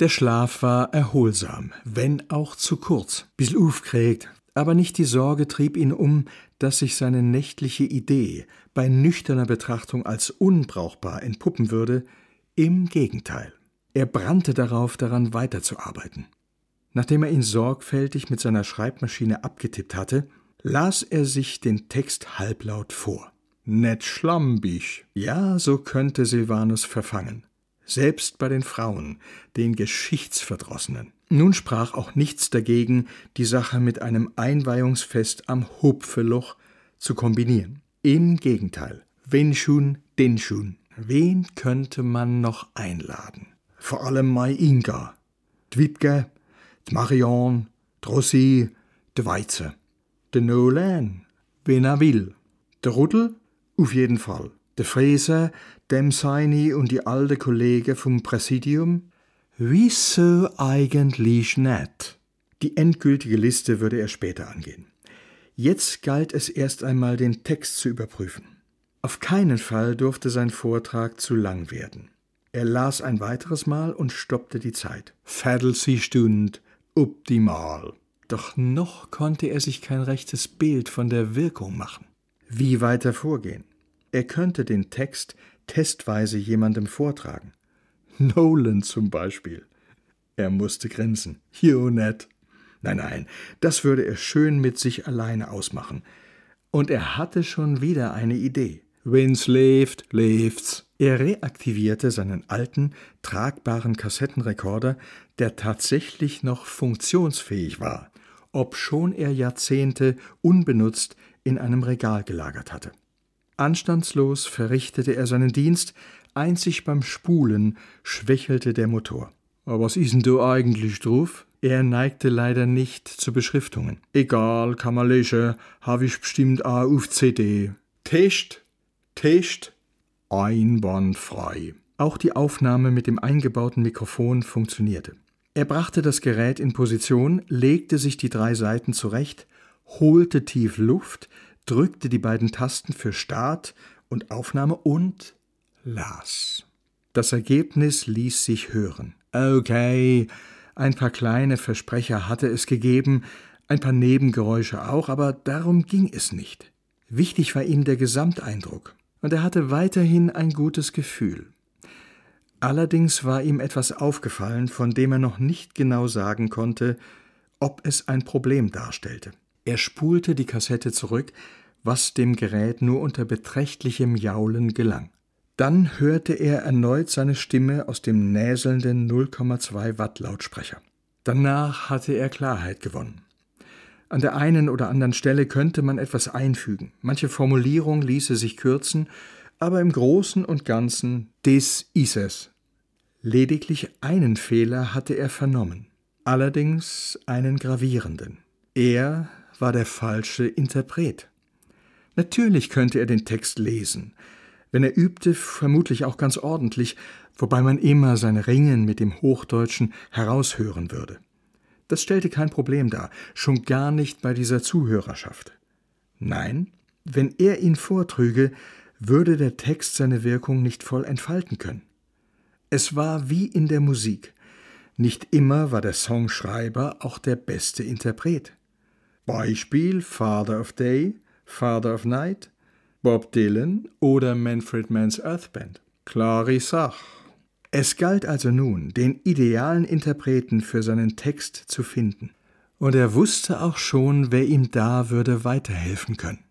Der Schlaf war erholsam, wenn auch zu kurz. Bissl aufgeregt, aber nicht die Sorge trieb ihn um, dass sich seine nächtliche Idee bei nüchterner Betrachtung als unbrauchbar entpuppen würde. Im Gegenteil. Er brannte darauf, daran weiterzuarbeiten. Nachdem er ihn sorgfältig mit seiner Schreibmaschine abgetippt hatte, las er sich den Text halblaut vor. Net schlambig. Ja, so könnte Silvanus verfangen. Selbst bei den Frauen, den Geschichtsverdrossenen. Nun sprach auch nichts dagegen, die Sache mit einem Einweihungsfest am Hupfeloch zu kombinieren. Im Gegenteil. Wen schon, den schon. Wen könnte man noch einladen? Vor allem Mai Inga, Dwibke, Marion, Drossi, de Weize, de Nolan, wen er will. De Ruddel, auf jeden Fall. De Fräser, dem Seini und die alte Kollege vom Präsidium, Wieso eigentlich nicht? Die endgültige Liste würde er später angehen. Jetzt galt es erst einmal, den Text zu überprüfen. Auf keinen Fall durfte sein Vortrag zu lang werden. Er las ein weiteres Mal und stoppte die Zeit. Stund, optimal. Doch noch konnte er sich kein rechtes Bild von der Wirkung machen. Wie weiter vorgehen? Er könnte den Text testweise jemandem vortragen. Nolan zum Beispiel. Er musste grinsen. Jo, nett. Nein, nein, das würde er schön mit sich alleine ausmachen. Und er hatte schon wieder eine Idee. Wenn's lebt, left's. Er reaktivierte seinen alten, tragbaren Kassettenrekorder, der tatsächlich noch funktionsfähig war, obschon er Jahrzehnte unbenutzt in einem Regal gelagert hatte. Anstandslos verrichtete er seinen Dienst, Einzig beim Spulen schwächelte der Motor. Aber was ist denn du eigentlich drauf? Er neigte leider nicht zu Beschriftungen. Egal, kann man hab ich bestimmt auch auf CD. Test, Test, einwandfrei. Auch die Aufnahme mit dem eingebauten Mikrofon funktionierte. Er brachte das Gerät in Position, legte sich die drei Seiten zurecht, holte tief Luft, drückte die beiden Tasten für Start und Aufnahme und las. Das Ergebnis ließ sich hören. Okay, ein paar kleine Versprecher hatte es gegeben, ein paar Nebengeräusche auch, aber darum ging es nicht. Wichtig war ihm der Gesamteindruck, und er hatte weiterhin ein gutes Gefühl. Allerdings war ihm etwas aufgefallen, von dem er noch nicht genau sagen konnte, ob es ein Problem darstellte. Er spulte die Kassette zurück, was dem Gerät nur unter beträchtlichem Jaulen gelang. Dann hörte er erneut seine Stimme aus dem näselnden 0,2 Watt Lautsprecher. Danach hatte er Klarheit gewonnen. An der einen oder anderen Stelle könnte man etwas einfügen. Manche Formulierung ließe sich kürzen, aber im Großen und Ganzen des is es. Lediglich einen Fehler hatte er vernommen, allerdings einen gravierenden. Er war der falsche Interpret. Natürlich könnte er den Text lesen, wenn er übte, vermutlich auch ganz ordentlich, wobei man immer sein Ringen mit dem Hochdeutschen heraushören würde. Das stellte kein Problem dar, schon gar nicht bei dieser Zuhörerschaft. Nein, wenn er ihn vortrüge, würde der Text seine Wirkung nicht voll entfalten können. Es war wie in der Musik. Nicht immer war der Songschreiber auch der beste Interpret. Beispiel Father of Day, Father of Night, Bob Dylan oder Manfred Mann's Earth Band. Klare Sach. Es galt also nun, den idealen Interpreten für seinen Text zu finden. Und er wusste auch schon, wer ihm da würde weiterhelfen können.